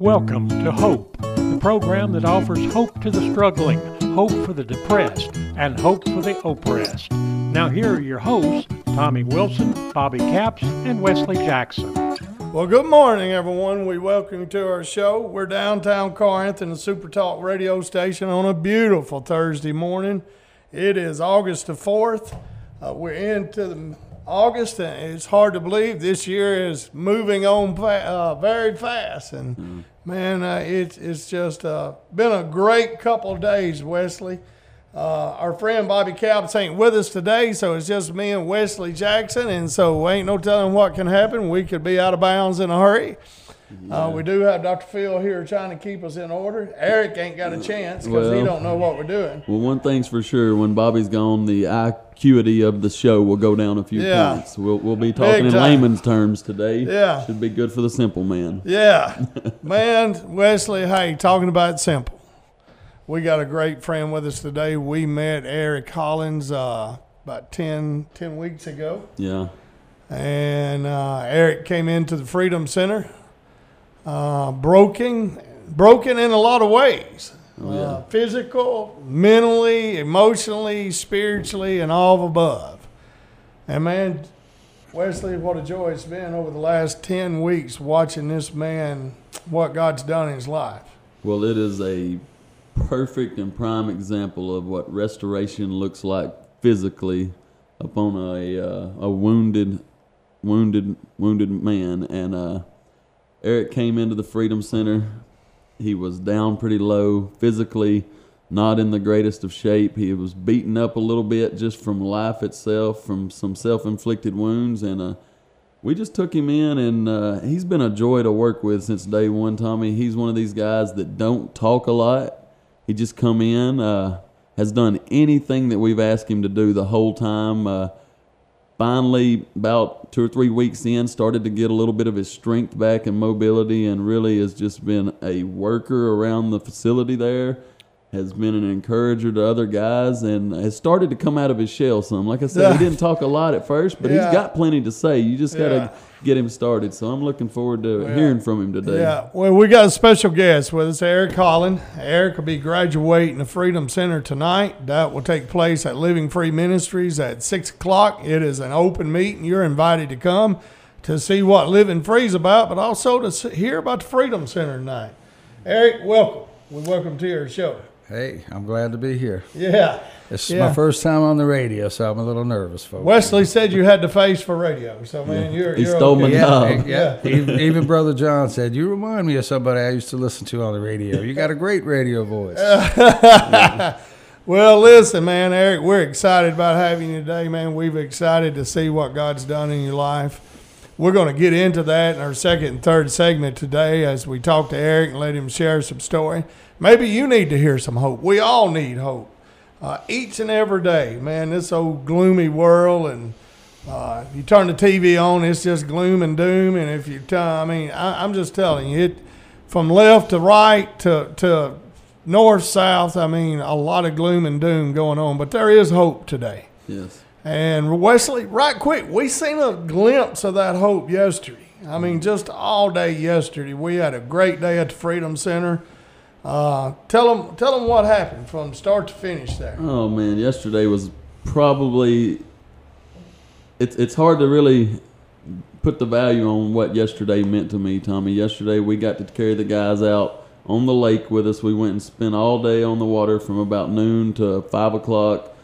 Welcome to Hope, the program that offers hope to the struggling, hope for the depressed, and hope for the oppressed. Now, here are your hosts, Tommy Wilson, Bobby Capps, and Wesley Jackson. Well, good morning, everyone. We welcome you to our show. We're downtown Corinth in the Super Talk radio station on a beautiful Thursday morning. It is August the 4th. Uh, we're into the August, and it's hard to believe this year is moving on fa- uh, very fast. And man, uh, it's it's just uh, been a great couple of days, Wesley. Uh, our friend Bobby Calvis ain't with us today, so it's just me and Wesley Jackson, and so ain't no telling what can happen. We could be out of bounds in a hurry. Uh, we do have Dr. Phil here trying to keep us in order. Eric ain't got a chance because he don't know what we're doing. Well, one thing's for sure: when Bobby's gone, the acuity of the show will go down a few Yeah. points. We'll, we'll be talking in layman's terms today. Yeah. should be good for the simple man. Yeah, man, Wesley. Hey, talking about simple. We got a great friend with us today. We met Eric Collins uh, about 10, 10 weeks ago. Yeah, and uh, Eric came into the Freedom Center, uh, broken, broken in a lot of ways, uh, physical, mentally, emotionally, spiritually, and all of above. And man, Wesley, what a joy it's been over the last ten weeks watching this man, what God's done in his life. well, it is a perfect and prime example of what restoration looks like physically upon a uh, a wounded, wounded, wounded man. And uh, Eric came into the Freedom Center. He was down pretty low physically, not in the greatest of shape. He was beaten up a little bit just from life itself, from some self-inflicted wounds, and uh, we just took him in, and uh, he's been a joy to work with since day one. Tommy, he's one of these guys that don't talk a lot. He just come in, uh, has done anything that we've asked him to do the whole time. Finally, about two or three weeks in, started to get a little bit of his strength back and mobility, and really has just been a worker around the facility there. Has been an encourager to other guys and has started to come out of his shell some. Like I said, he didn't talk a lot at first, but Yeah. he's got plenty to say. You just got to Yeah. get him started. So I'm looking forward to hearing from him today. Yeah, well, we got a special guest with us, Eric Holland. Eric will be graduating the Freedom Center tonight. That will take place at Living Free Ministries at 6 o'clock. It is an open meeting. You're invited to come to see what Living Free is about, but also to hear about the Freedom Center tonight. Eric, welcome. We welcome to your show. Hey, I'm glad to be here. Yeah. It's Yeah. my first time on the radio, so I'm a little nervous, folks. Wesley said you had the face for radio, so man, you're, He you're stole okay. my yeah, job. yeah. Even, even Brother John said, You remind me of somebody I used to listen to on the radio. You got a great radio voice. Well, listen, man, Eric, we're excited about having you today, man. We've excited to see what God's done in your life. We're going to get into that in our second and third segment today as we talk to Eric and let him share some story. Maybe you need to hear some hope. We all need hope. Uh, each and every day, man, this old gloomy world and uh, you turn the TV on, it's just gloom and doom. And if you, t- I mean, I, I'm just telling you, it from left to right to to north south. I mean, a lot of gloom and doom going on, but there is hope today. Yes. And Wesley, right quick, we seen a glimpse of that hope yesterday. I mean, just all day yesterday, we had a great day at the Freedom Center. Uh, tell them, tell them what happened from start to finish there. Oh man, yesterday was probably it's it's hard to really put the value on what yesterday meant to me, Tommy. Yesterday we got to carry the guys out on the lake with us. We went and spent all day on the water from about noon to five o'clock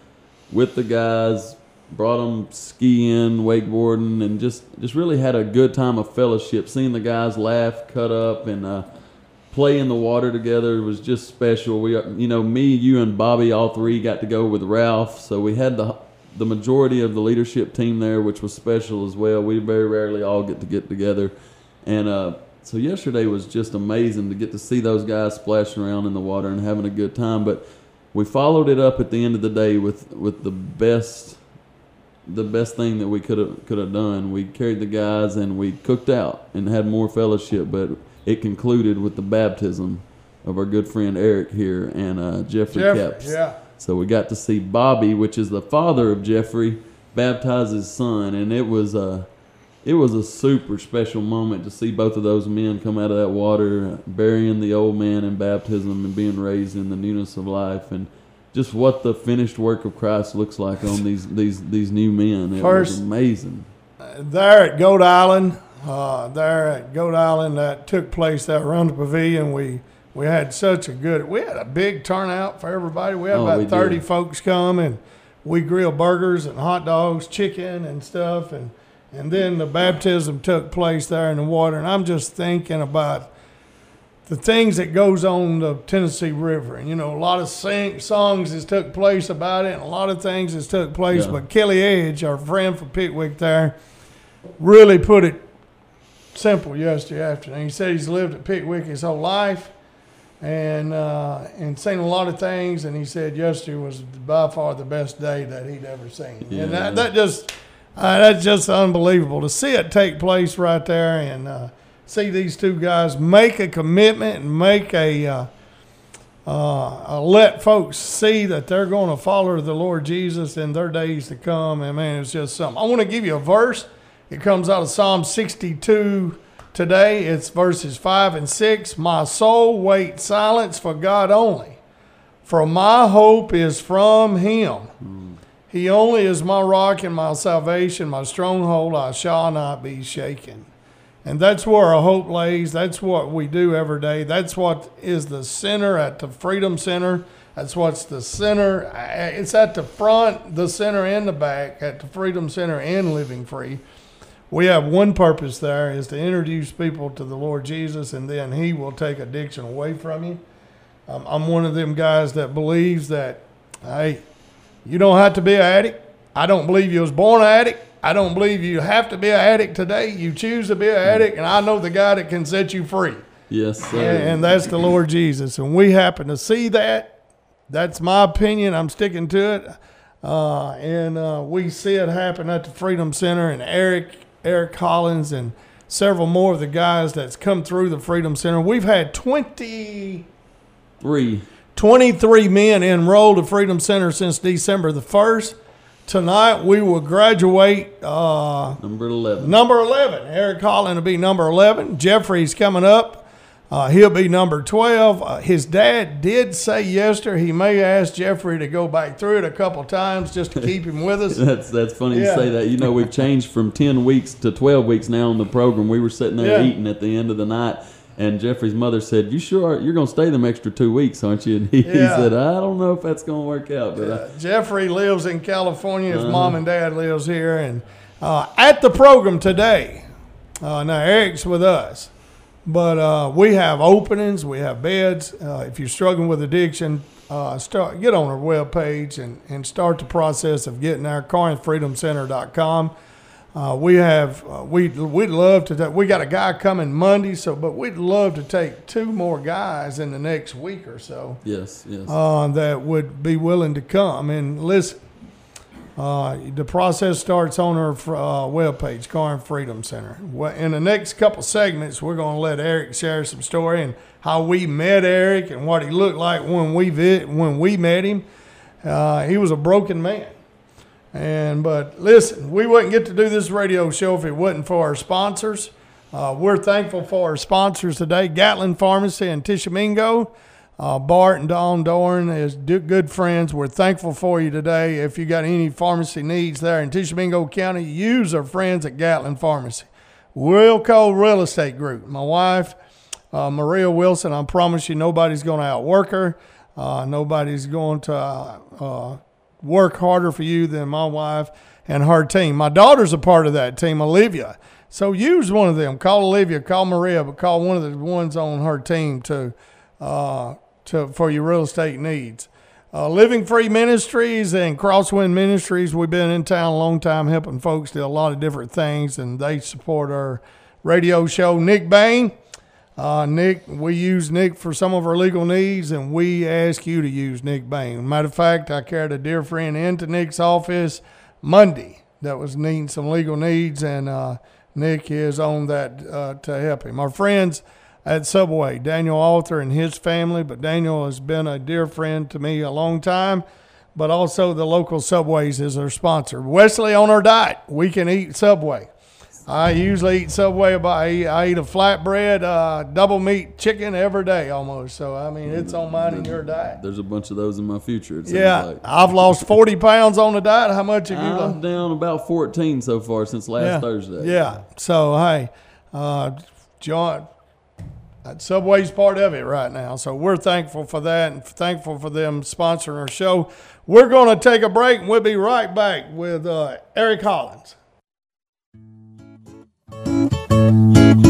with the guys. Brought them skiing, wakeboarding, and just just really had a good time of fellowship. Seeing the guys laugh, cut up, and uh, play in the water together was just special. We, you know, me, you, and Bobby, all three got to go with Ralph, so we had the the majority of the leadership team there, which was special as well. We very rarely all get to get together, and uh, so yesterday was just amazing to get to see those guys splashing around in the water and having a good time. But we followed it up at the end of the day with with the best the best thing that we could have could have done. We carried the guys and we cooked out and had more fellowship, but it concluded with the baptism of our good friend Eric here and uh, Jeffrey, Capps. yeah. So we got to see Bobby, which is the father of Jeffrey, baptize his son, and it was a it was a super special moment to see both of those men come out of that water, burying the old man in baptism and being raised in the newness of life, and just what the finished work of Christ looks like on these these these new men. It First- was amazing. there at Goat Island, uh, there at Goat Island, that took place there around the pavilion. We we had such a good, we had a big turnout for everybody. We had Oh, about we did. thirty folks come, and we grilled burgers and hot dogs, chicken and stuff, and and then the baptism took place there in the water. And I'm just thinking about the things that goes on the Tennessee River, and you know, a lot of sing, songs has took place about it, and a lot of things has took place. Yeah. But Kelly Edge, our friend from Pickwick, there, really put it simple yesterday afternoon. He said he's lived at Pickwick his whole life, and uh, and seen a lot of things. And he said yesterday was by far the best day that he'd ever seen. Yeah. And that, that just uh, that's just unbelievable to see it take place right there and uh, see these two guys make a commitment and make a. Uh, uh, uh, let folks see that they're going to follow the Lord Jesus in their days to come. And man, it's just something. I want to give you a verse. It comes out of Psalm 62 today. It's verses 5 and 6. My soul waits silence for God only, for my hope is from Him. He only is my rock and my salvation, my stronghold. I shall not be shaken. And that's where our hope lays. That's what we do every day. That's what is the center at the Freedom Center. That's what's the center. uh, It's at the front, the center, and the back at the Freedom Center and Living Free. We have one purpose there is to introduce people to the Lord Jesus, and then He will take addiction away from you. Um, I'm one of them guys that believes that, hey, you don't have to be an addict. I don't believe you was born an addict. I don't believe you have to be an addict today. You choose to be an addict, and I know the guy that can set you free. Yes, sir. And, that's the Lord Jesus. And we happen to see that. That's my opinion. I'm sticking to it. Uh, and uh, we see it happen at the Freedom Center. And Eric, Eric Collins, and several more of the guys that's come through the Freedom Center. We've had 20, Three. 23 men enrolled at Freedom Center since December the 1st. Tonight we will graduate uh, Number eleven. Number 11. Eric Holland will be number 11. Jeffrey's coming up. Uh, he'll be number 12. Uh, his dad did say yesterday he may ask Jeffrey to go back through it a couple times just to keep him with us. That's that's funny Yeah. you say that. You know, we've changed from ten weeks to twelve weeks now on the program. We were sitting there Yeah. eating at the end of the night, and Jeffrey's mother said, "You sure are, you're going to stay them extra two weeks, aren't you?" And he, he said, "I don't know if that's going to work out, but Uh, Jeffrey lives in California. Uh-huh. His mom and dad lives here. And uh, at the program today, uh, now Eric's with us, but uh, we have openings, we have beds. Uh, if you're struggling with addiction, uh, start get on our webpage and, and start the process of getting our there. CorinthFreedomCenter.com. Uh, we have uh, we we'd love to. ta- we got a guy coming Monday, so but we'd love to take two more guys in the next week or so yes, yes, uh, that would be willing to come and listen. Uh, the process starts on our uh, webpage, Corinth Freedom Center. Well, In the next couple segments, we're going to let Eric share some story and how we met Eric and what he looked like when we vi- when we met him. Uh, he was a broken man. And but listen, we wouldn't get to do this radio show if it wasn't for our sponsors. Uh, we're thankful for our sponsors today: Gatlin Pharmacy in Tishomingo. Uh, Bart and Don Dorn is good friends. We're thankful for you today. If you got any pharmacy needs there in Tishomingo County, use our friends at Gatlin Pharmacy. Wilco Real Estate Group. My wife, uh, Maria Wilson. I promise you, nobody's going to outwork her. Uh, nobody's going to uh, work harder for you than my wife and her team. My daughter's a part of that team, Olivia. So use one of them. Call Olivia, call Maria, but call one of the ones on her team to, uh, to for your real estate needs. Uh, Living Free Ministries and Crosswind Ministries, we've been in town a long time helping folks do a lot of different things, and they support our radio show. Nick Bain, Uh, Nick, we use Nick for some of our legal needs, and we ask you to use Nick Bain. Matter of fact, I carried a dear friend into Nick's office Monday that was needing some legal needs, and uh, Nick is on that uh, to help him. Our friends at Subway, Daniel Arthur and his family, but Daniel has been a dear friend to me a long time. But also the local Subways is our sponsor. Wesley on our diet, we can eat Subway. I usually eat Subway about I eat, I eat a flatbread, uh, double meat chicken every day almost. So I mean, it's on mine and your diet. There's a bunch of those in my future. Yeah, like. I've lost forty pounds on the diet. How much have you I'm lost? down about 14 so far since last Yeah, Thursday. Yeah. So hey, uh, John, Subway's part of it right now. So we're thankful for that and thankful for them sponsoring our show. We're going to take a break and we'll be right back with uh, Eric Hollins. Hi,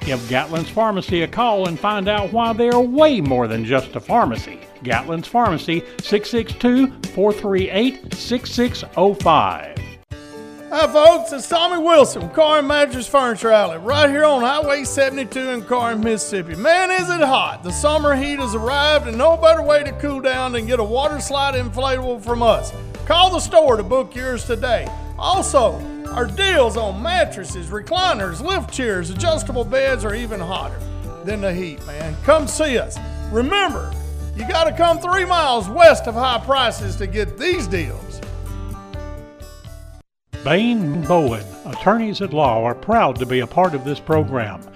Give Gatlin's Pharmacy a call and find out why they are way more than just a pharmacy. Gatlin's Pharmacy, 662 438 6605. Hi, folks. It's Tommy Wilson, Car and Mattress Furniture Outlet, right here on Highway 72 in Corinth, Mississippi. Man, is it hot! The summer heat has arrived, and no better way to cool down than get a water slide inflatable from us. Call the store to book yours today. Also, our deals on mattresses, recliners, lift chairs, adjustable beds are even hotter than the heat, man. Come see us. Remember, you got to come three miles west of high prices to get these deals. Bain Bowen, attorneys at law, are proud to be a part of this program.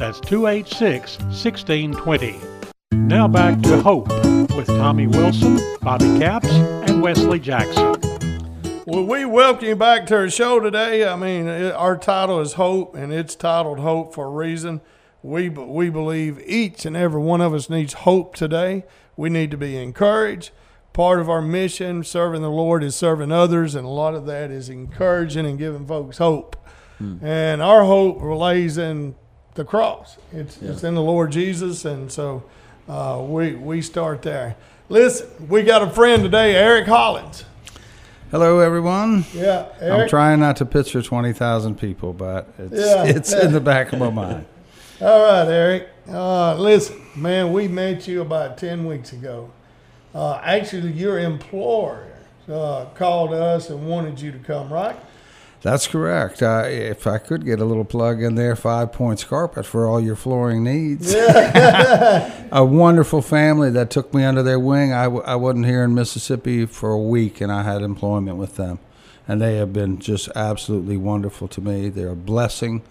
That's 286 1620. Now back to Hope with Tommy Wilson, Bobby Capps, and Wesley Jackson. Well, we welcome you back to our show today. I mean, it, our title is Hope, and it's titled Hope for a reason. We, we believe each and every one of us needs hope today. We need to be encouraged. Part of our mission, serving the Lord, is serving others, and a lot of that is encouraging and giving folks hope. Hmm. And our hope lays in the cross. It's, it's in the Lord Jesus, and so uh, we we start there. Listen, we got a friend today, Eric Hollins. Hello, everyone. Yeah, I'm trying not to picture 20,000 people, but it's, Yeah. it's in the back of my mind. All right, Eric. Uh, listen, man, we met you about 10 weeks ago. Uh, actually, your employer uh, called us and wanted you to come, right? That's correct. Uh, if I could get a little plug in there, Five Points Carpet for all your flooring needs. a wonderful family that took me under their wing. I, w- I wasn't here in Mississippi for a week and I had employment with them. And they have been just absolutely wonderful to me. They're a blessing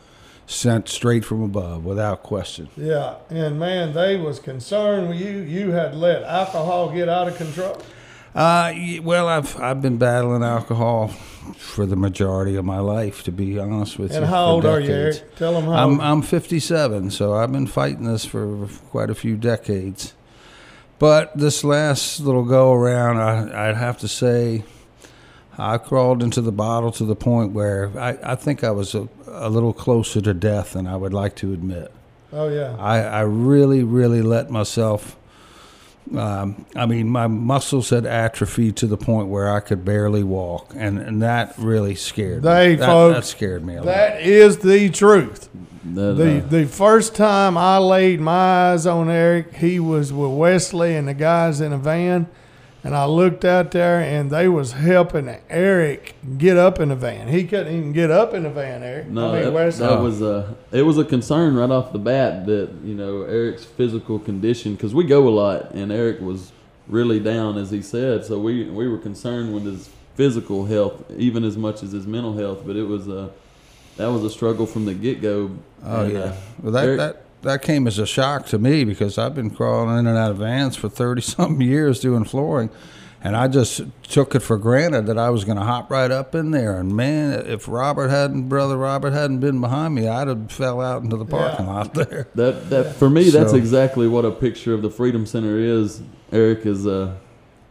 sent straight from above without question. Yeah, and man, they was concerned with you. You had let alcohol get out of control. Uh, well, I've I've been battling alcohol for the majority of my life, to be honest with you. And how old are you. Eric? Tell them how. I'm. I'm 57, so I've been fighting this for quite a few decades. But this last little go around, I, I'd have to say, I crawled into the bottle to the point where I, I think I was a, a little closer to death than I would like to admit. oh yeah. I, I really, really let myself. Um, I mean, my muscles had atrophied to the point where I could barely walk, and, and that really scared They, me. That, folks, that scared me a lot. That is the truth. That, The uh, the first time I laid my eyes on Eric, he was with Wesley and the guys in a van, and I looked out there and they was helping Eric get up in the van. He couldn't even get up in the van, Eric. No, I mean that, Wesley. that was a it was a concern right off the bat that you know Eric's physical condition because we go a lot and Eric was really down as he said, so we we were concerned with his physical health even as much as his mental health, but it was a that was a struggle from the get go. oh yeah, uh, well that that that came as a shock to me because I've been crawling in and out of vans for thirty something years doing flooring, and I just took it for granted that I was going to hop right up in there. And man, if Robert hadn't, brother Robert hadn't been behind me, I'd have fell out into the parking Yeah. lot there. That that for me, that's exactly what a picture of the Freedom Center is. Eric is. Uh,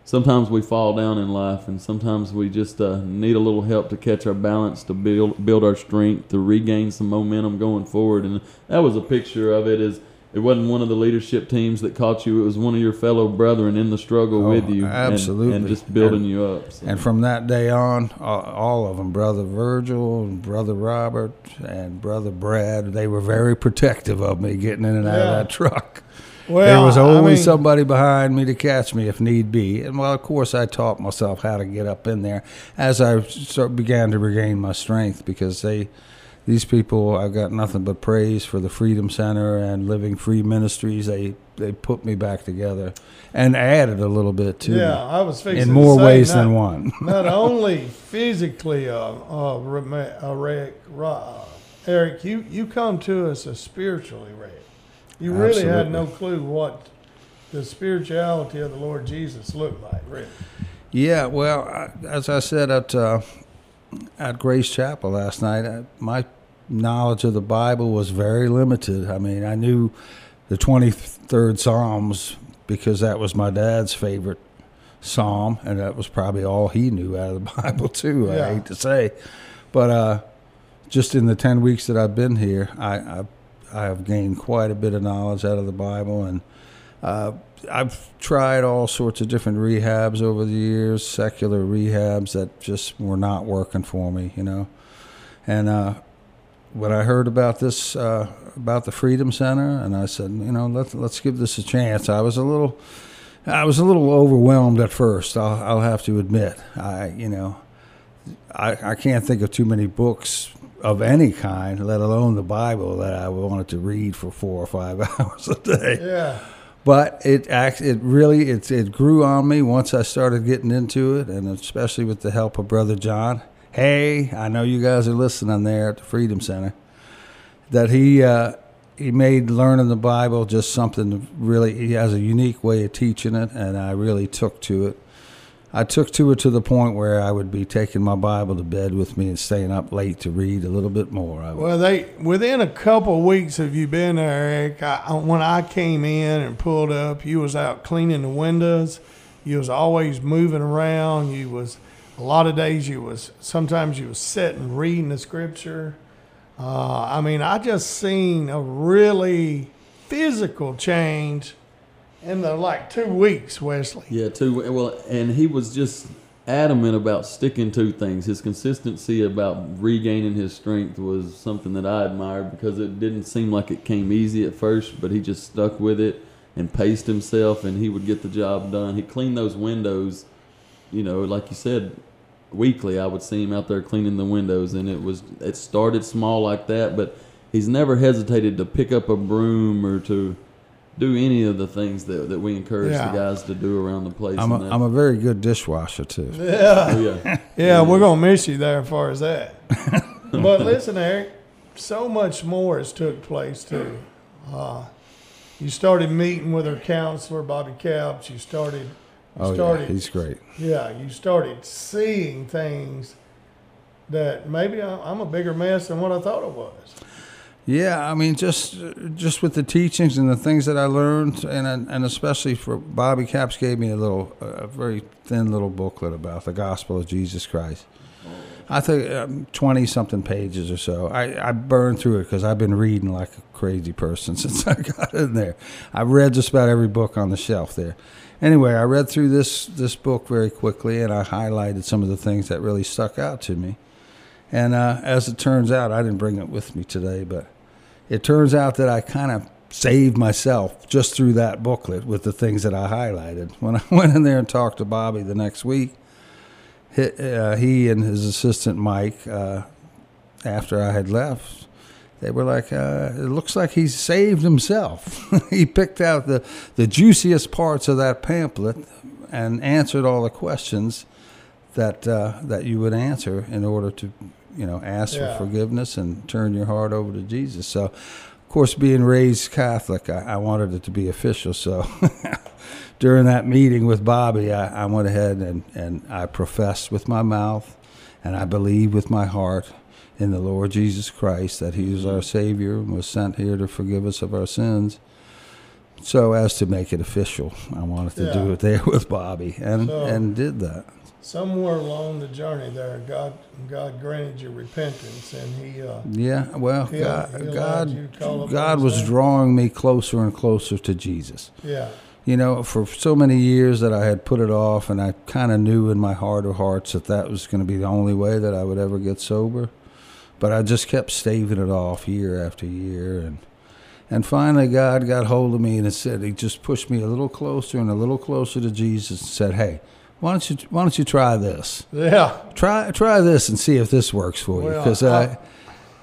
sometimes we fall down in life, and sometimes we just uh, need a little help to catch our balance, to build build our strength, to regain some momentum going forward. And that was a picture of it. Is it wasn't one of the leadership teams that caught you; it was one of your fellow brethren in the struggle Oh, with you, and- and, just building And- you up. So. And from that day on, all, all of them, Brother Virgil, and Brother Robert, and Brother Brad, they were very protective of me getting in and out Yeah. of that truck. Well, there was I always mean, somebody behind me to catch me if need be. And well, of course, I taught myself how to get up in there as I began to regain my strength because they, these people, I've got nothing but praise for the Freedom Center and Living Free Ministries. They they put me back together and added a little bit to Yeah, me I was in more say, ways not, than one. not only physically, uh, uh, Rema- uh, uh, Eric, you, you come to us as spiritually, Rick. You really had Absolutely. no clue what the spirituality of the Lord Jesus looked like, Rick. Yeah, well, I, as I said at uh, at Grace Chapel last night, I, my knowledge of the Bible was very limited. I mean, I knew the twenty third Psalms because that was my dad's favorite psalm, and that was probably all he knew out of the Bible too. Yeah. I hate to say, but uh, just in the ten weeks that I've been here, I, I I have gained quite a bit of knowledge out of the Bible, and uh, I've tried all sorts of different rehabs over the years, secular rehabs that just were not working for me, you know. And uh, when I heard about this, uh, about the Freedom Center, and I said, you know, let's let's give this a chance. I was a little, I was a little overwhelmed at first. I'll, I'll have to admit. I, you know, I, I can't think of too many books of any kind, let alone the Bible, that I wanted to read for four or five hours a day Yeah. but it act it really it it grew on me once I started getting into it, and especially with the help of Brother John. Hey, I know you guys are listening there at the Freedom Center. That he uh, he made learning the Bible just something really. He has a unique way of teaching it, and I really took to it. I took to it to the point where I would be taking my Bible to bed with me and staying up late to read a little bit more. Well, they within a couple of weeks of you been there, Eric. I- when I came in and pulled up, you was out cleaning the windows. You was always moving around. You was a lot of days. You was sometimes you was sitting reading the scripture. Uh, I mean, I just seen a really physical change in the like two weeks, Wesley. Yeah, two. Well, and he was just adamant about sticking to things. His consistency about regaining his strength was something that I admired because it didn't seem like it came easy at first, but he just stuck with it and paced himself, and he would get the job done. He cleaned those windows, you know, like you said, weekly. I would see him out there cleaning the windows, and it was it started small like that, but he's never hesitated to pick up a broom or to do any of the things that, that we encourage Yeah. the guys to do around the place. I'm and a, that- I'm a very good dishwasher too. Yeah. oh, yeah. Yeah, we're gonna miss you there as far as that. but listen, Eric, so much more has took place too. Uh, you started meeting with our counselor, Bobby Capps. You started. You Oh yeah, he's great. Yeah, you started seeing things that maybe I- I'm a bigger mess than what I thought it was. Yeah, I mean, just just with the teachings and the things that I learned, and and especially for Bobby Capps gave me a little, a very thin little booklet about the gospel of Jesus Christ. I think um, twenty something pages or so. I, I burned through it because I've been reading like a crazy person since I got in there. I've read just about every book on the shelf there. Anyway, I read through this this book very quickly, and I highlighted some of the things that really stuck out to me. And uh, as it turns out, I didn't bring it with me today, but it turns out that I kind of saved myself just through that booklet with the things that I highlighted. When I went in there and talked to Bobby the next week, he, uh, he and his assistant Mike, uh, after I had left, they were like, uh, "It looks like he saved himself." he picked out the the juiciest parts of that pamphlet and answered all the questions that uh, that you would answer in order to, you know, ask Yeah. for forgiveness and turn your heart over to Jesus. So, of course, being raised Catholic, I, I wanted it to be official. So, during that meeting with Bobby, I, I went ahead and, and I professed with my mouth and I believe with my heart in the Lord Jesus Christ that He is our Savior and was sent here to forgive us of our sins. So as to make it official, I wanted to do it there with Bobby, and So- and did that. Somewhere along the journey there, God God granted you repentance, and He. Uh, Yeah, well, He- God, he God, you to call upon God was drawing me closer and closer to Jesus. yeah. You know, for so many years that I had put it off, and I kind of knew in my heart of hearts that that was going to be the only way that I would ever get sober. But I just kept staving it off year after year, and and finally God got hold of me and it said He just pushed me a little closer and a little closer to Jesus and said, "Hey, why don't you why don't you try this? Yeah. Try try this and see if this works for you, Well, because I-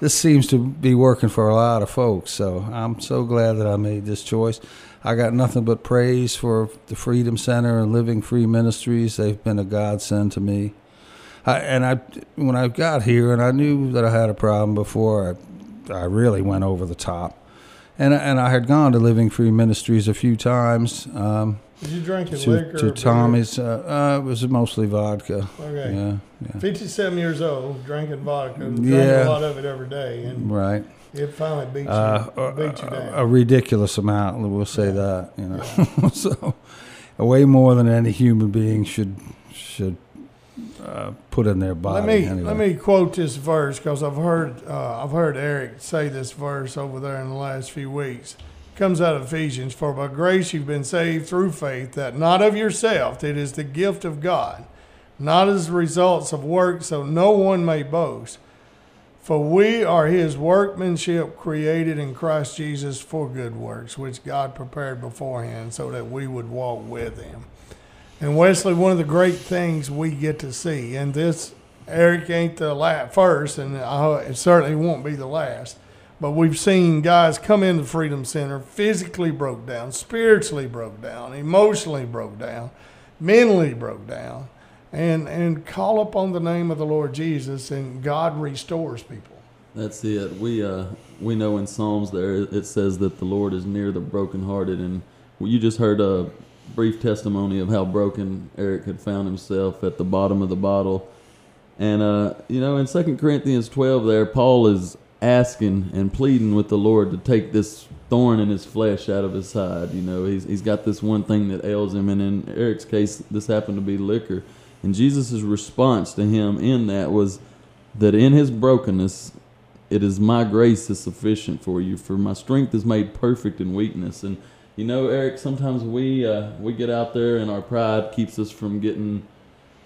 this seems to be working for a lot of folks. So I'm so glad that I made this choice. I got nothing but praise for the Freedom Center and Living Free Ministries. They've been a godsend to me. I, and I, when I got here, and I knew that I had a problem before, I, I really went over the top. And I- and I had gone to Living Free Ministries a few times. Um, Did you drink to, liquor? to? Tommy's, uh, uh, it was mostly vodka. Okay. Yeah, yeah. 57 years old, drinking vodka, drinking Yeah. a lot of it every day, and Right. it finally beat you, Uh, beat you a, down. a ridiculous amount, we'll say that, you know. so, way more than any human being should should uh, put in their body. let me anyway. let me quote this verse because I've heard uh, I've heard Eric say this verse over there in the last few weeks. Comes out of Ephesians. For by grace you've been saved through faith, that not of yourself, it is the gift of God, not as results of work, so no one may boast. For we are his workmanship created in Christ Jesus for good works, which God prepared beforehand so that we would walk with him. And Wesley, one of the great things we get to see, and this, Eric ain't the last, first, and I, it certainly won't be the last, but we've seen guys come into Freedom Center physically broke down, spiritually broke down, emotionally broke down, mentally broke down, and, and call upon the name of the Lord Jesus, and God restores people. That's it. We uh we know in Psalms there it says that the Lord is near the brokenhearted, and you just heard a brief testimony of how broken Eric had found himself at the bottom of the bottle. And uh, you know, in Second Corinthians twelve, there Paul is asking and pleading with the Lord to take this thorn in his flesh out of his side. You know, he's he's got this one thing that ails him, and in Eric's case, this happened to be liquor. And Jesus' response to him in that was that in his brokenness, it is my grace is sufficient for you, for my strength is made perfect in weakness. And you know, Eric, sometimes we uh, we get out there and our pride keeps us from getting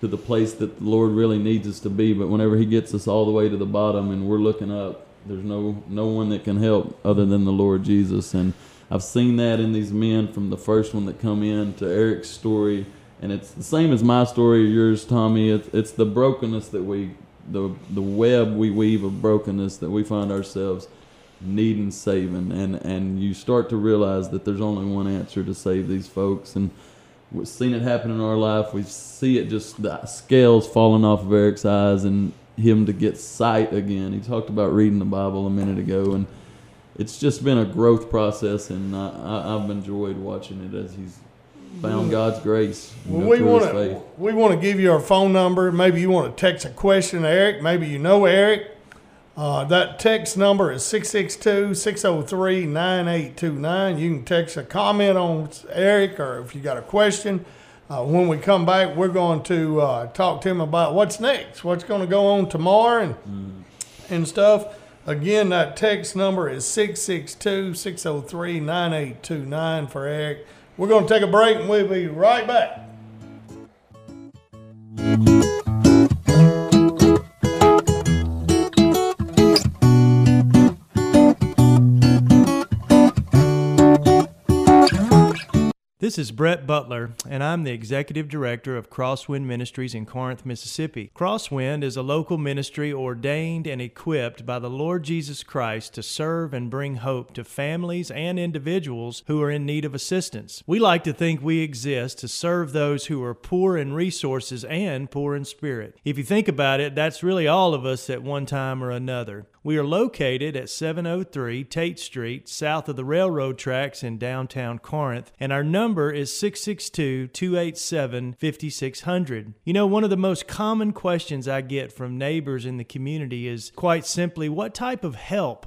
to the place that the Lord really needs us to be. But whenever He gets us all the way to the bottom and we're looking up, there's no no one that can help other than the Lord Jesus. And I've seen that in these men from the first one that come in to Eric's story and it's the same as my story or yours, Tommy. It's, it's the brokenness that we, the the web we weave of brokenness that we find ourselves needing saving, and and you start to realize that there's only one answer to save these folks, and we've seen it happen in our life. We see it just the scales falling off of Eric's eyes, and him to get sight again. He talked about reading the Bible a minute ago, and it's just been a growth process, and I, I've enjoyed watching it as he's found God's grace. Well, we want to we want to give you our phone number. Maybe you want to text a question to Eric. Maybe you know Eric. Uh, that text number is 662-603-9829. You can text a comment on Eric or if you got a question. Uh, when we come back, we're going to uh, talk to him about what's next, what's going to go on tomorrow and, and stuff. Again, that text number is 662-603-9829 for Eric. We're going to take a break and we'll be right back. This is Brett Butler, and I'm the Executive Director of Crosswind Ministries in Corinth, Mississippi. Crosswind is a local ministry ordained and equipped by the Lord Jesus Christ to serve and bring hope to families and individuals who are in need of assistance. We like to think we exist to serve those who are poor in resources and poor in spirit. If you think about it, that's really all of us at one time or another. We are located at 703 Tate Street, south of the railroad tracks in downtown Corinth, and our number is 662 287 5600. You know, one of the most common questions I get from neighbors in the community is quite simply what type of help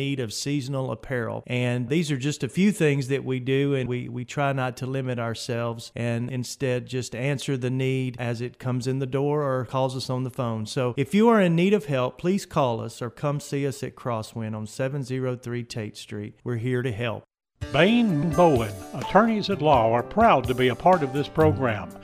need of seasonal apparel. And these are just a few things that we do, and we, we try not to limit ourselves and instead just answer the need as it comes in the door or calls us on the phone. So if you are in need of help, please call us or come see us at Crosswind on 703 Tate Street. We're here to help. Bain Bowen, attorneys at law, are proud to be a part of this program.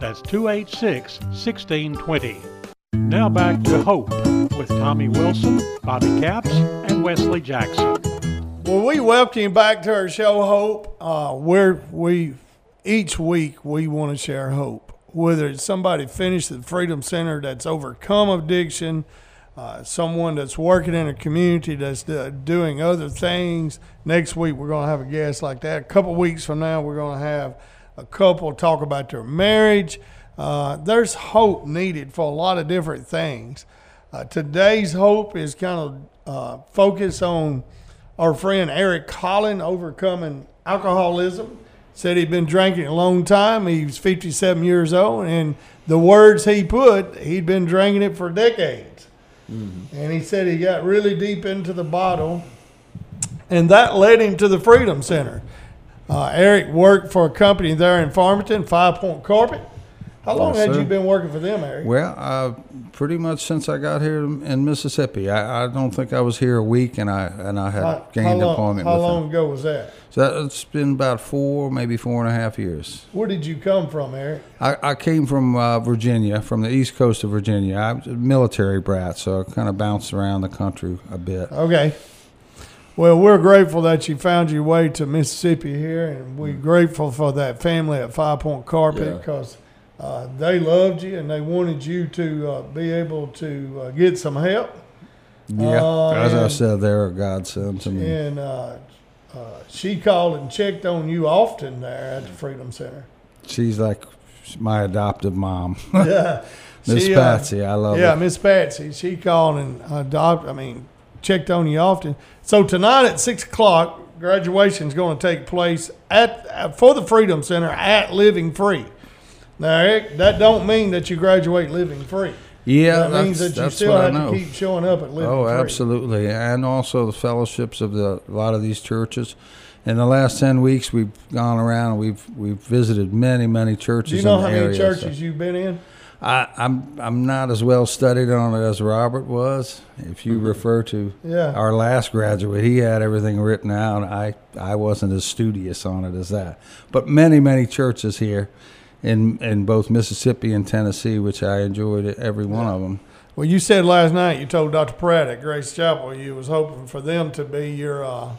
That's 286 1620. Now back to Hope with Tommy Wilson, Bobby Capps, and Wesley Jackson. Well, we welcome you back to our show, Hope. Uh, where we each week we want to share hope. Whether it's somebody finished at Freedom Center that's overcome addiction, uh, someone that's working in a community that's doing other things. Next week we're going to have a guest like that. A couple weeks from now we're going to have a couple talk about their marriage. Uh, there's hope needed for a lot of different things. Uh, today's hope is kind of uh, focused on our friend Eric Collin overcoming alcoholism. Said he'd been drinking a long time. He was 57 years old, and the words he put, he'd been drinking it for decades. And he said he got really deep into the bottle, and that led him to the Freedom Center. Uh, Eric worked for a company there in Farmington, Five Point Carpet. How long Yes, had sir. you been working for them, Eric? Well, uh, pretty much since I got here in Mississippi. I, I don't think I was here a week, and I and I had how, gained how long, employment how long them. ago was that? So it's been about four, maybe four and a half years. Where did you come from, Eric? I, I came from uh, Virginia, from the east coast of Virginia. I was a military brat, so I kind of bounced around the country a bit. Okay. Well, we're grateful that you found your way to Mississippi here, and we're grateful for that family at Five Point Carpet Yeah. because uh, they loved you and they wanted you to uh, be able to uh, get some help. Yeah, Uh, as I said, they're a godsend to me. And uh, uh, she called and checked on you often there at the Freedom Center. She's like my adoptive mom, yeah. Miss She, uh, Patsy. I love Yeah, her. Yeah, Miss Patsy. She called and adopt. I mean, checked on you often. So tonight at six o'clock, graduation is going to take place at for the Freedom Center at Living Free. Now, Erik, that don't mean that you graduate living free. Yeah, that means that you still have to keep showing up at living Free. Oh, free. absolutely, and also the fellowships of the a lot of these churches. In the last ten weeks, we've gone around. and We've we've visited many many churches. Do you know in how the many area, churches so- you've been in? I, I'm I'm not as well studied on it as Robert was. If you refer to Yeah. our last graduate, he had everything written out. I I wasn't as studious on it as that. But many many churches here, in in both Mississippi and Tennessee, which I enjoyed every one of them. Well, you said last night you told Dr. Pratt at Grace Chapel you was hoping for them to be your uh,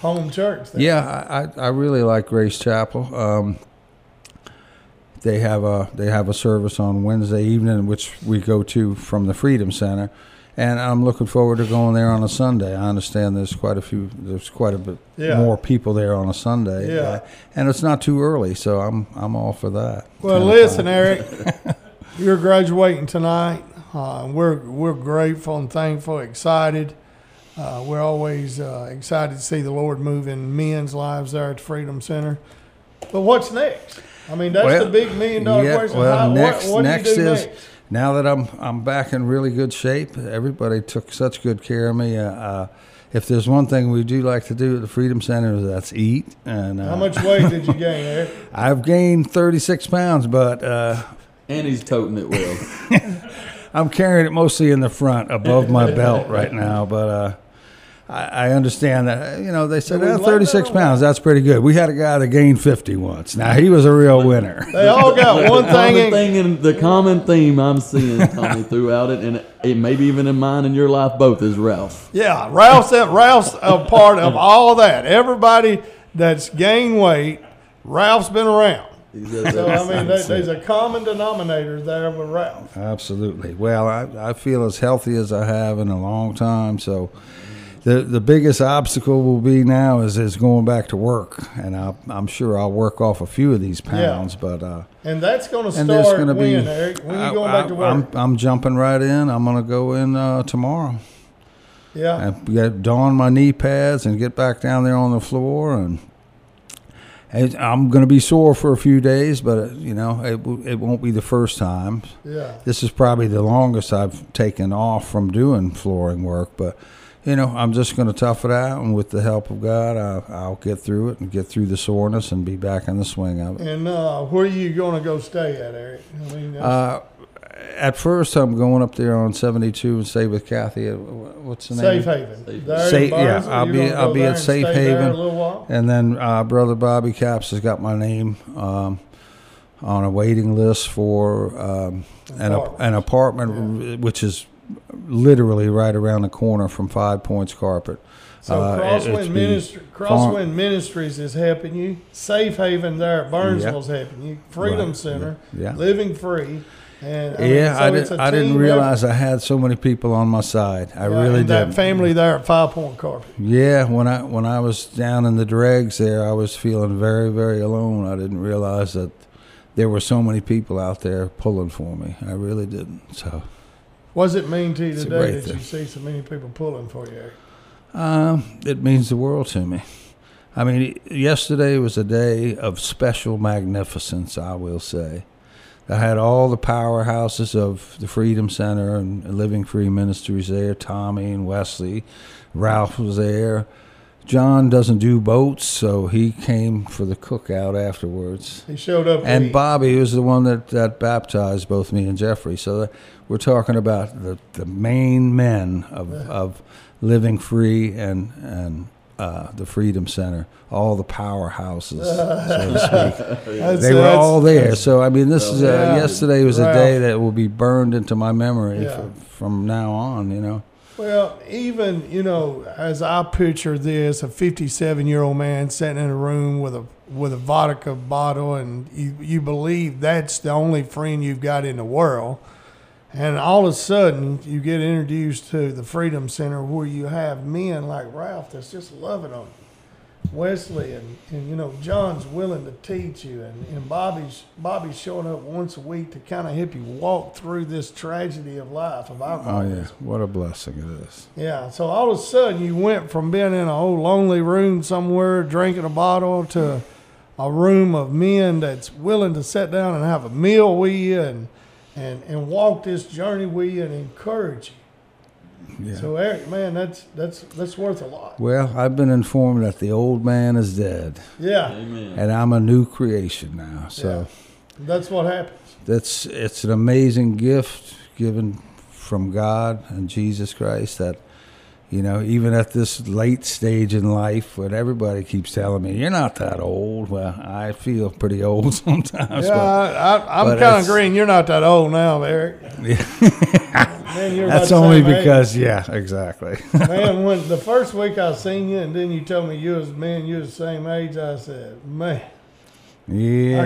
home church. Then. Yeah, I, I I really like Grace Chapel. Um, they have a they have a service on Wednesday evening, which we go to from the Freedom Center, and I'm looking forward to going there on a Sunday. I understand there's quite a few, there's quite a bit Yeah. more people there on a Sunday. Yeah. uh, and it's not too early, so I'm I'm all for that. Well, listen. Erik, you're graduating tonight. Uh, we're we're grateful and thankful, excited. Uh, we're always uh, excited to see the Lord move in men's lives there at the Freedom Center. But what's next? I mean, that's Well, the big million dollar yeah, question. well, How, next what, what next do you do is next? now that I'm I'm back in really good shape. Everybody took such good care of me. Uh, uh, if there's one thing we do like to do at the Freedom Center, that's eat. And uh, How much weight did you gain, Erik? I've gained 36 pounds, but uh, And he's toting it well. I'm carrying it mostly in the front above my belt right now. But uh, I, I understand that you know they said Do we "Ah, like 36 pounds. That's pretty good. We had a guy that gained 50 once. Now he was a real winner. They all got one the thing. common in- thing and the common theme I'm seeing, Tommy, throughout it, and it, it maybe even in mine and your life both, is Ralph. Yeah, Ralph's that Ralph's a part of all that. Everybody that's gained weight, Ralph's been around. So I mean, same there- there's a common denominator there with Ralph. Absolutely. Well, I, I feel as healthy as I have in a long time. So the the biggest obstacle will be now is is going back to work, and I, I'm sure I'll work off a few of these pounds. But uh, And that's going to and there's start going to be Erik? When I- you going I, back to work? I'm I'm jumping right in. I'm going to go in uh, tomorrow. yeah. and get don my knee pads and get back down there on the floor and. and I'm going to be sore for a few days, but you know it it won't be the first time. Yeah. This is probably the longest I've taken off from doing flooring work, but you know, I'm just going to tough it out, and with the help of God, I, I'll get through it and get through the soreness and be back in the swing of it. And uh, where are you going to go stay at, Erik? I mean, Uh, at first, I'm going up there on 72 and stay with Kathy. At, what's the Safe name? Haven. Safe- There in Safe- yeah, I'll be- I'll be at Safe Haven. a little while. And then uh, brother Bobby Capps has got my name um, on a waiting list for um, an, ap- an apartment, which is literally right around the corner from Five Points Carpet. So Uh, Crosswind it's Ministry, been Crosswind Ministries is helping you. Safe Haven there at Burnsville is helping you. Freedom Right. Center, Yeah. Living Free, and I mean, yeah, so I, did, a I didn't team realize I had so many people on my side. I. Yeah, really did. That family there at Five Point Carpet. Yeah, when I when I was down in the dregs there, I was feeling very very alone. I didn't realize that there were so many people out there pulling for me. I really didn't. So. What does it mean to you It's today that you see so many people pulling for you? Um, it means the world to me. I mean, yesterday was a day of special magnificence, I will say. I had all the powerhouses of the Freedom Center and Living Free Ministries there. Tommy and Wesley, Ralph was there. John doesn't do boats, so he came for the cookout afterwards. He showed up. And. Bobby was the one that, that baptized both me and Jeffrey. So we're talking about the, the main men of, of living free and and uh, the Freedom Center, all the powerhouses, so to speak. That's- They were all there. So I mean, this is uh, Yeah. yesterday was a day that will be burned into my memory Yeah. f- from now on. You know. Well, even you know, as I picture this, a 57-year-old man sitting in a room with a with a vodka bottle, and you you believe that's the only friend you've got in the world, and all of a sudden you get introduced to the Freedom Center where you have men like Ralph that's just loving on you. Wesley and, and you know John's willing to teach you and, and Bobby's Bobby's showing up once a week to kind of help you walk through this tragedy of life of Oh alcoholism. yeah, what a blessing it is. Yeah, so all of a sudden you went from being in a old lonely room somewhere drinking a bottle to a room of men that's willing to sit down and have a meal with you and and, and walk this journey with you and encourage you. Yeah. So Erik, man, that's that's that's worth a lot. Well, I've been informed that the old man is dead, Yeah, Amen. and I'm a new creation now. So. that's what happens. that's it's an amazing gift given from God and Jesus Christ that you know even at this late stage in life when everybody keeps telling me you're not that old well I feel pretty old sometimes Yeah, I, I, I'm kind of agreeing. You're not that old now, Erik. Man, that's only same age. because yeah exactly man, when the first week I seen you, and then you told me you was man, you was the same age. I said, man, I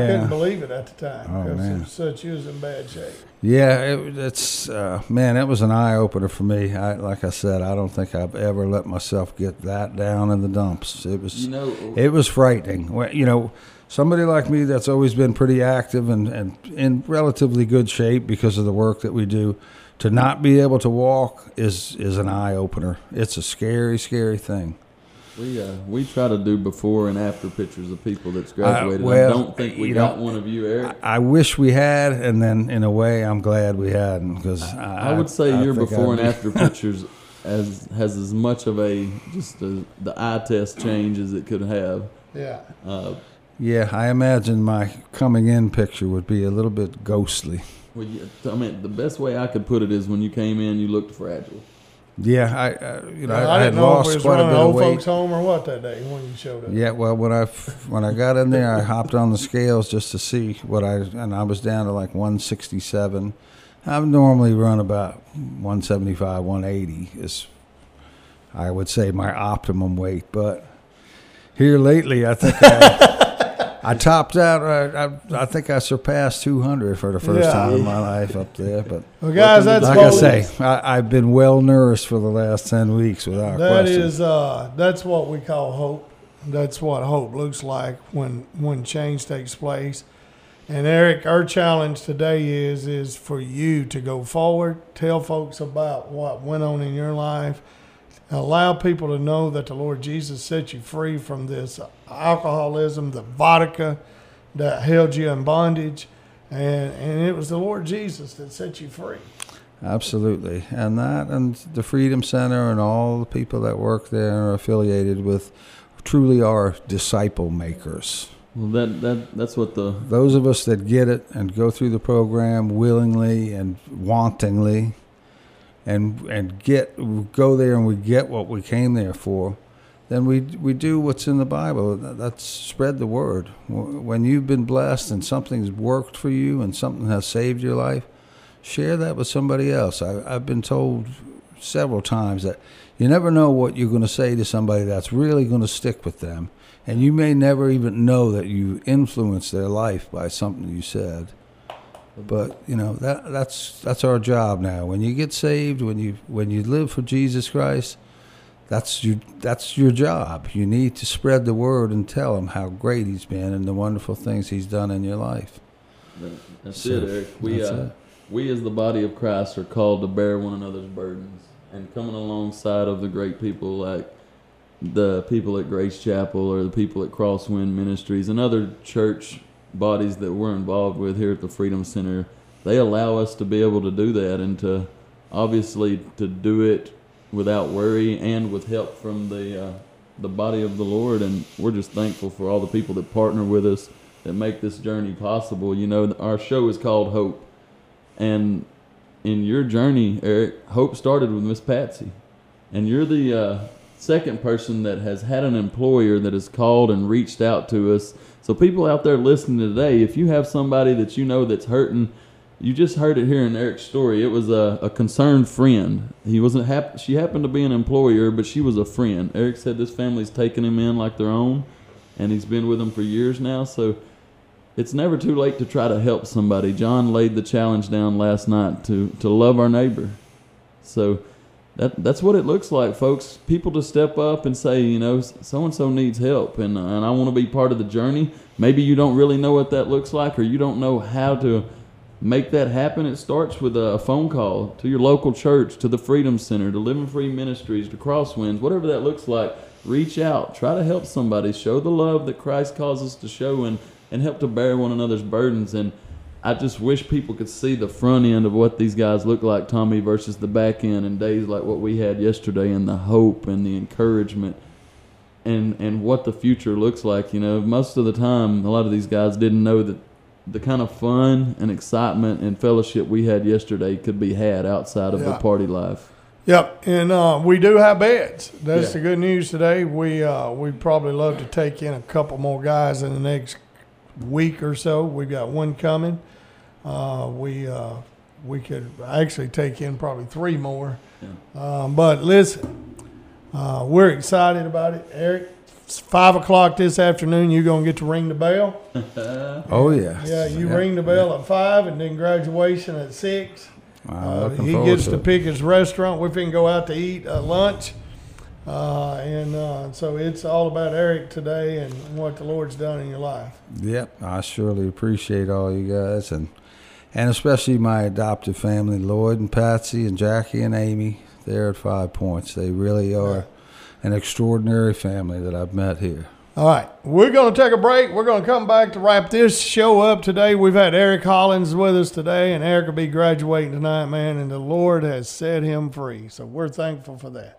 couldn't believe it at the time Oh, because man. it was such you was in bad shape. yeah it, it's uh, man that was an eye opener for me I, like I said I don't think I've ever let myself get that down in the dumps it was You know, It was frightening. Well, You know, somebody like me that's always been pretty active and, and in relatively good shape because of the work that we do, to not be able to walk is is an eye opener. It's a scary, scary thing. We uh, we try to do before and after pictures of people that's graduated. I well, don't think we got know, one of you, Erik. I wish we had, and then in a way, I'm glad we hadn't because I, I would say I your think before and after pictures as has as much of a just a, the eye test change as it could have. Yeah, Uh, Yeah, I imagine my coming in picture would be a little bit ghostly. well, you, I mean, the best way I could put it is when you came in, you looked fragile. Yeah, I uh, you know I, I, I had didn't know if lost quite a bit of old weight. folks home or what that day when you showed up. Yeah, well, when I when I got in there, I hopped on the scales just to see what I and I was down to like 167. I normally run about 175, 180 is I would say my optimum weight, but here lately, I think I, I topped out. I, I I think I surpassed 200 for the first Yeah. time in my life up there. But Well, guys, that's like I say, I, I've been well nourished for the last 10 weeks without That question. is, uh, that's what we call hope. That's what hope looks like when when change takes place. And Erik, our challenge today is is for you to go forward, tell folks about what went on in your life, allow people to know that the Lord Jesus set you free from this alcoholism, the vodka that held you in bondage, and and it was the Lord Jesus that set you free. Absolutely. And that and the Freedom Center and all the people that work there are affiliated with truly are disciple makers. Well, that that that's what the Those of us that get it and go through the program willingly and wantingly and and get go there and we get what we came there for, then we we do what's in the Bible. That's spread the word. When you've been blessed and something's worked for you and something has saved your life, share that with somebody else. I, I've been told several times that you never know what you're going to say to somebody that's really going to stick with them. And you may never even know that you influenced their life by something you said. But you know that that's that's our job now. When you get saved, when you when you live for Jesus Christ, that's your that's your job. You need to spread the word and tell them how great He's been and the wonderful things He's done in your life. that's So, it, Erik. We that's uh, it. we as the body of Christ are called to bear one another's burdens and coming alongside of the great people like the people at Grace Chapel or the people at Crosswind Ministries and other church bodies that we're involved with here at the Freedom Center. They allow us to be able to do that and to obviously to do it without worry and with help from the uh, the body of the Lord, and we're just thankful for all the people that partner with us that make this journey possible. You know, our show is called Hope, and in your journey, Erik, hope started with Miss Patsy, and you're the uh, second person that has had an employer that has called and reached out to us. So, people out there listening today, if you have somebody that you know that's hurting, you just heard it here in Erik's story. It was a, a concerned friend. He wasn't hap- She happened to be an employer, but she was a friend. Erik said this family's taken him in like their own, and he's been with them for years now. So it's never too late to try to help somebody. John laid the challenge down last night to to love our neighbor. So that that's what it looks like, folks. People to step up and say, you know, so and so needs help, and uh, and I want to be part of the journey. Maybe you don't really know what that looks like, or you don't know how to make that happen. It starts with a phone call to your local church, to the Freedom Center, to Living Free Ministries, to Crosswinds, whatever that looks like. Reach out, try to help somebody, show the love that Christ calls us to show, and and help to bear one another's burdens. And I just wish people could see the front end of what these guys look like, Tommy, versus the back end and days like what we had yesterday, and the hope and the encouragement. And, and what the future looks like, you know, most of the time, a lot of these guys didn't know that the kind of fun and excitement and fellowship we had yesterday could be had outside of Yeah. the party life. Yep, and uh, we do have beds. That's Yeah. the good news today. We uh, we'd probably love to take in a couple more guys in the next week or so. We've got one coming. Uh, we uh, we could actually take in probably three more. Um, but listen, uh, we're excited about it, Erik. It's five o'clock this afternoon. You're gonna get to ring the bell. Oh yeah. Yeah, you ring the bell at five, and then graduation at six. I'm Uh, he gets to to it. pick his restaurant. We can go out to eat uh, lunch, uh, and uh, so it's all about Erik today and what the Lord's done in your life. Yep, I surely appreciate all you guys and and especially my adopted family, Lloyd and Patsy and Jackie and Amy. They're at Five Points. They really are an extraordinary family that I've met here. All right, we're going to take a break. We're going to come back to wrap this show up today. We've had Erik Holland with us today, and Erik will be graduating tonight, man. And the Lord has set him free, so we're thankful for that.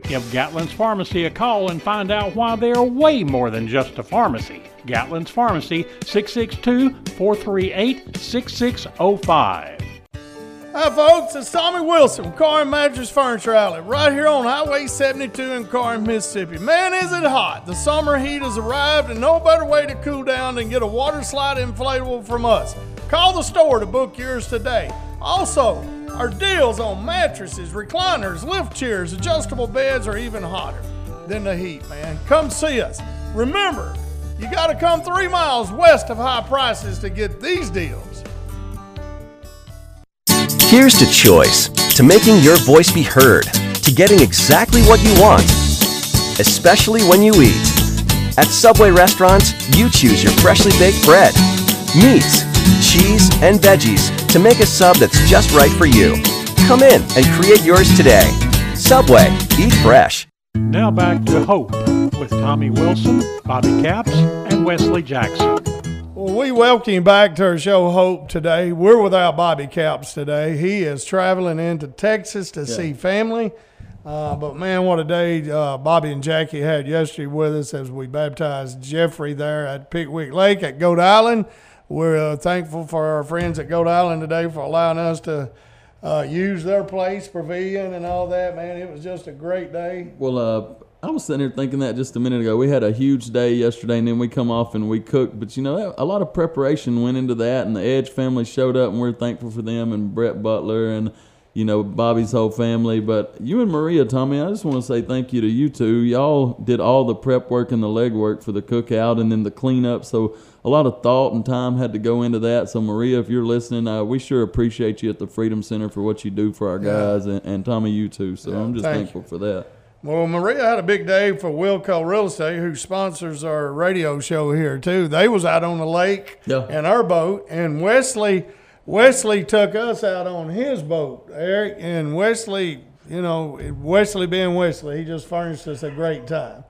Give Gatlin's Pharmacy a call and find out why they are way more than just a pharmacy. Gatlin's Pharmacy, 662 438 6605. Hi, folks. It's Tommy Wilson, Car and Mattress Furniture Outlet, right here on Highway 72 in Corinth, Mississippi. Man, is it hot! The summer heat has arrived, and no better way to cool down than get a water slide inflatable from us. Call the store to book yours today. Also, our deals on mattresses, recliners, lift chairs, adjustable beds are even hotter than the heat, man. Come see us. Remember, you got to come three miles west of high prices to get these deals. Here's to choice. to making your voice be heard, to getting exactly what you want, especially when you eat. At Subway restaurants, you choose your freshly baked bread, meats, cheese, and veggies to make a sub that's just right for you. Come in and create yours today. Subway, eat fresh. Now back to Hope with Tommy Wilson, Bobby Capps, and Wesley Jackson. Well, we welcome you back to our show, Hope, today. We're without Bobby Capps today. He is traveling into Texas to see family. Uh, but man, what a day uh, Bobby and Jackie had yesterday with us as we baptized Jeffrey there at Pickwick Lake at Goat Island. We're uh, thankful for our friends at Goat Island today for allowing us to uh, use their place, pavilion, and all that. Man, it was just a great day. Well, uh, I was sitting here thinking that just a minute ago. We had a huge day yesterday, and then we come off and we cooked. But you know, a lot of preparation went into that, and the Edge family showed up, and we're thankful for them, and Brett Butler, and you know Bobby's whole family. But you and Maria, Tommy, I just want to say thank you to you two. Y'all did all the prep work and the leg work for the cookout, and then the cleanup. So a lot of thought and time had to go into that. So Maria, if you're listening, uh, we sure appreciate you at the Freedom Center for what you do for our guys, and, and Tommy, you too. So Yeah, I'm just thank thankful for that. Well, Maria had a big day for Wilco Real Estate, who sponsors our radio show here too. They was out on the lake Yeah. in our boat, and Wesley Wesley took us out on his boat, Erik. And Wesley, you know, Wesley being Wesley, he just furnished us a great time.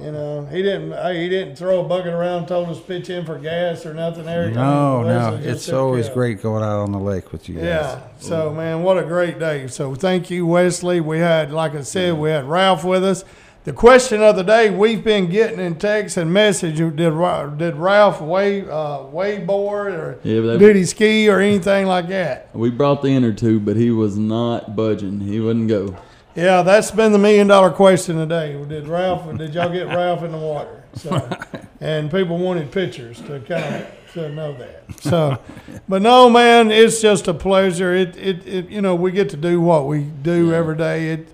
You know, he didn't he didn't throw a bucket around, told us to pitch in for gas or nothing. Erik, No, no, it's always great going out on the lake with you guys. Yeah. So man, what a great day. So thank you, Wesley. We had, like I said, we had Ralph with us. The question of the day we've been getting in text and message: Did did Ralph wave uh, wakeboard or Yeah, they- did he ski or anything like that? We brought the inner tube, but he was not budging. He wouldn't go. Yeah, that's been the million dollar question today. Did Ralph? Did y'all get Ralph in the water? So, and people wanted pictures to kind of to know that. So, but no, man, it's just a pleasure. It, it, it you know, we get to do what we do every day. It,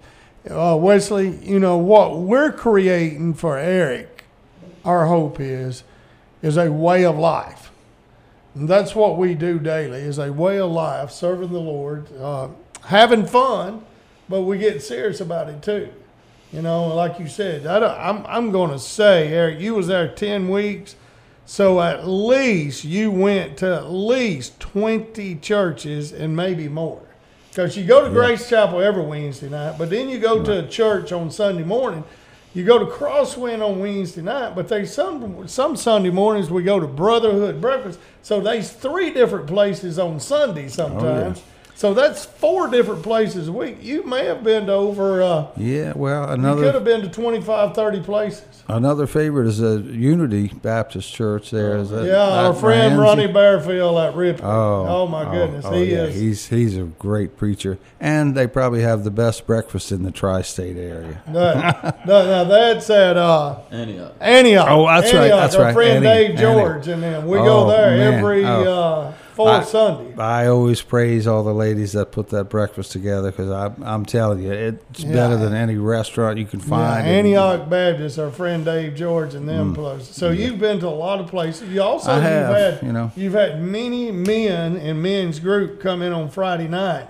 uh, Wesley, you know what we're creating for Erik. Our hope is, is a way of life. And that's what we do daily is a way of life, serving the Lord, uh, having fun, but we get serious about it too. You know, like you said, I I'm, I'm going to say, Erik, you was there 10 weeks. So at least you went to at least 20 churches and maybe more. Because you go to Grace Chapel every Wednesday night, but then you go to a church on Sunday morning. You go to Crosswind on Wednesday night, but there's some some Sunday mornings we go to Brotherhood Breakfast. So there's three different places on Sunday oh, sometimes. So that's four different places a week. You may have been to over, uh, Yeah, well, another. you could have been to 25, 30 places. another favorite is a Unity Baptist Church. There is that, Yeah, our friend Ramsey? Ronnie Bearfield at Ripley. Oh, Oh, my goodness, oh, he yeah, is. He's he's a great preacher, and they probably have the best breakfast in the tri-state area. no, no, no, that's at uh, Antioch. Antioch. Oh, that's right, Antioch, that's our right, friend Annie- Dave George and them. We Oh, go there man, every oh. uh, fourth I- Sunday. I always praise all the ladies that put that breakfast together because I'm I'm telling you, it's better than any restaurant you can Yeah, find. Antioch Baptist, our friend Dave George and them places. So you've been to a lot of places. You also Mm. I you've had you know. you've had many men and men's group come in on Friday night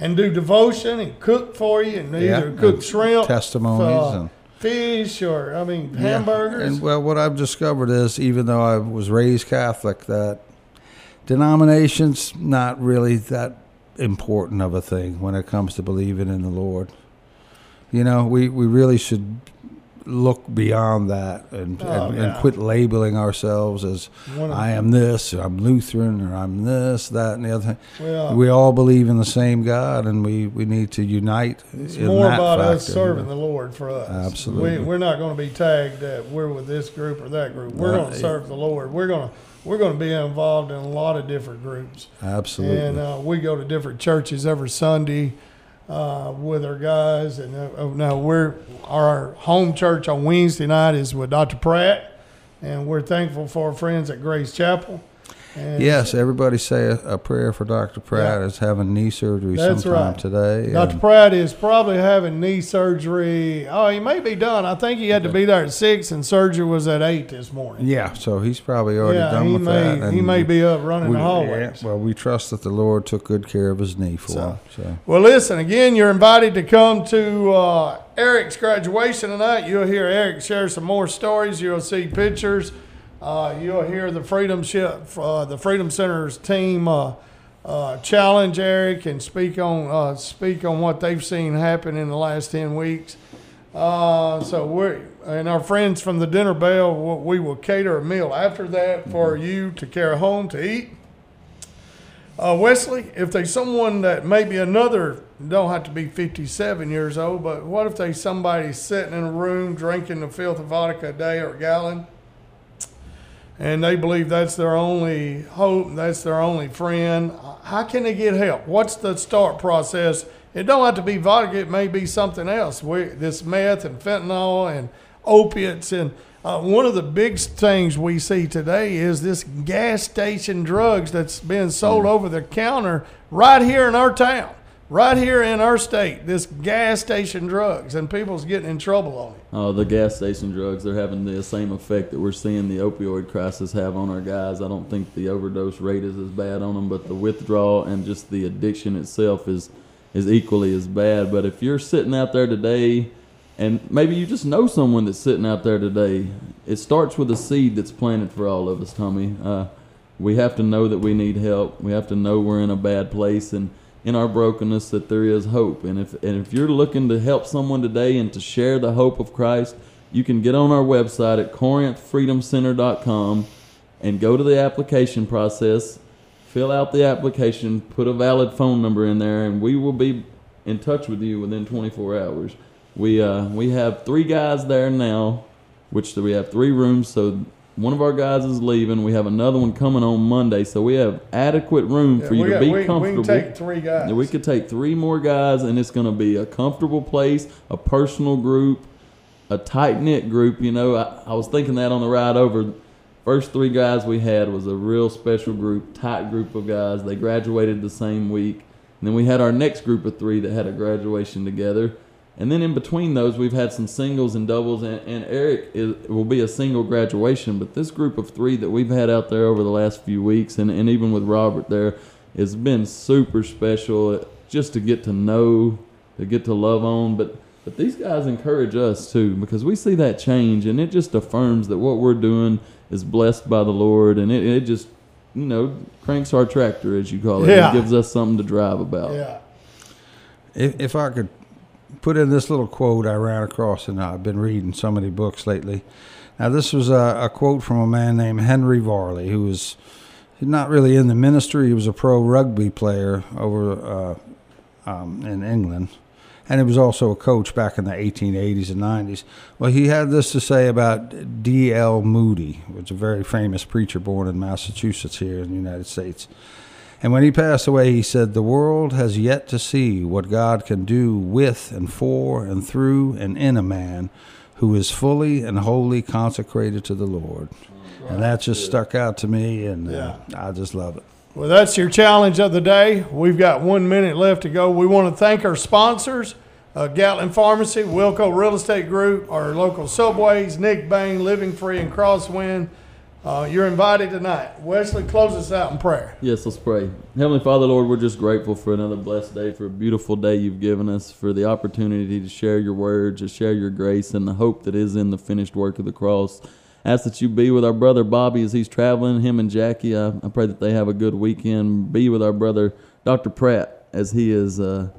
and do devotion and cook for you and Yeah, either cook and shrimp, testimonies uh, and- fish, or I mean Yeah. hamburgers. And well, what I've discovered is, even though I was raised Catholic, that denominations not really that important of a thing when it comes to believing in the Lord. You know, we, we really should look beyond that and, Oh, and, and quit labeling ourselves as I am this, or I'm Lutheran, or I'm this, that, and the other thing. Well, we all believe in the same God, and we, we need to unite. It's in more about us factor, you serving know. the Lord for us. Absolutely. We, we're not going to be tagged that we're with this group or that group. We're Right. going to serve the Lord. We're going to we're going to be involved in a lot of different groups. Absolutely. And uh, we go to different churches every Sunday uh, with our guys. And uh, now we're our home church on Wednesday night is with Dr. Pratt, and we're thankful for our friends at Grace Chapel. And Yes, everybody say a, a prayer for Dr. Pratt Yeah. is having knee surgery That's sometime right. today. Dr. and- Pratt is probably having knee surgery. Oh, he may be done. I think he had to be there at six, and surgery was at eight this morning. yeah, so he's probably already yeah, done with may that. he may be up running we, the yeah, hallways. well, we trust that the Lord took good care of his knee for So- him. So Well, listen, again, you're invited to come to uh, Erik's graduation tonight. You'll hear Erik share some more stories. You'll see pictures. Uh, you'll hear the Freedom Ship, uh, the Freedom Center's team uh, uh, challenge Erik and speak on uh, speak on what they've seen happen in the last ten weeks. Uh, so we and our friends from the dinner bell, we will cater a meal after that for you to carry home to eat. Uh, Wesley, if there's someone that maybe another don't have to be 57 years old, but what if there's somebody sitting in a room drinking the filth of vodka a day or a gallon, and they believe that's their only hope, that's their only friend? How can they get help? What's the start process? It don't have to be vodka; it may be something else. We, this meth and fentanyl and opiates and uh, one of the big things we see today is this gas station drugs that's being sold over the counter right here in our town, right here in our state. This gas station drugs, and people's getting in trouble on it. Uh, the gas station drugs, they're having the same effect that we're seeing the opioid crisis have on our guys. I don't think the overdose rate is as bad on them, but the withdrawal and just the addiction itself is, is equally as bad. But if you're sitting out there today, and maybe you just know someone that's sitting out there today, it starts with a seed that's planted for all of us, Tommy. Uh, we have to know that we need help. We have to know we're in a bad place, and in our brokenness that there is hope. And if and if you're looking to help someone today and to share the hope of Christ, you can get on our website at corinthfreedomcenter.com and go to the application process, fill out the application, put a valid phone number in there, and we will be in touch with you within 24 hours. We uh, we have three guys there now, which we have three rooms. So one of our guys is leaving. We have another one coming on Monday. So we have adequate room for you to got- be we, we comfortable. can take three guys. We could take three more guys, and it's going to be a comfortable place, a personal group, a tight knit group. You know, I, I was thinking that on the ride over. First three guys we had was a real special group, tight group of guys. They graduated the same week. And then we had our next group of three that had a graduation together. And then in between those, we've had some singles and doubles. And, and Erik is, will be a single graduation. But this group of three that we've had out there over the last few weeks, and, and even with Robert there, has been super special just to get to know, to get to love on. But but these guys encourage us too because we see that change, and it just affirms that what we're doing is blessed by the Lord, and it, it just you know cranks our tractor as you call it. Yeah. It gives us something to drive about. yeah. if, if I could put in this little quote I ran across, and I've been reading so many books lately. Now, this was a, a quote from a man named Henry Varley, who was not really in the ministry. He was a pro rugby player over uh, um, in England, and he was also a coach back in the 1880s and 90s. Well, he had this to say about D.L. Moody, which is a very famous preacher born in Massachusetts here in the United States. And when he passed away, he said, The world has yet to see what God can do with and for and through and in a man who is fully and wholly consecrated to the Lord. And that just stuck out to me, and uh, I just love it. Well, that's your challenge of the day. We've got one minute left to go. We want to thank our sponsors uh, Gatlin Pharmacy, Wilco Real Estate Group, our local Subways, Nick Bain, Living Free, and Crosswind. Uh, you're invited tonight. Wesley, close us out in prayer. Yes, let's pray. Heavenly Father, Lord, we're just grateful for another blessed day, for a beautiful day you've given us, for the opportunity to share your word, to share your grace, and the hope that is in the finished work of the cross. Ask that you be with our brother Bobby as he's traveling, him and Jackie. I, I pray that they have a good weekend. Be with our brother Dr. Pratt as he is uh,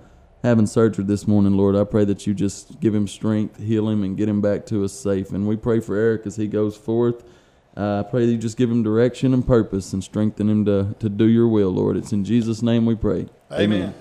having surgery this morning, Lord. I pray that you just give him strength, heal him, and get him back to us safe. And we pray for Erik as he goes forth. Uh, I pray that you just give him direction and purpose and strengthen him to, to do your will, Lord. It's in Jesus' name we pray. Amen.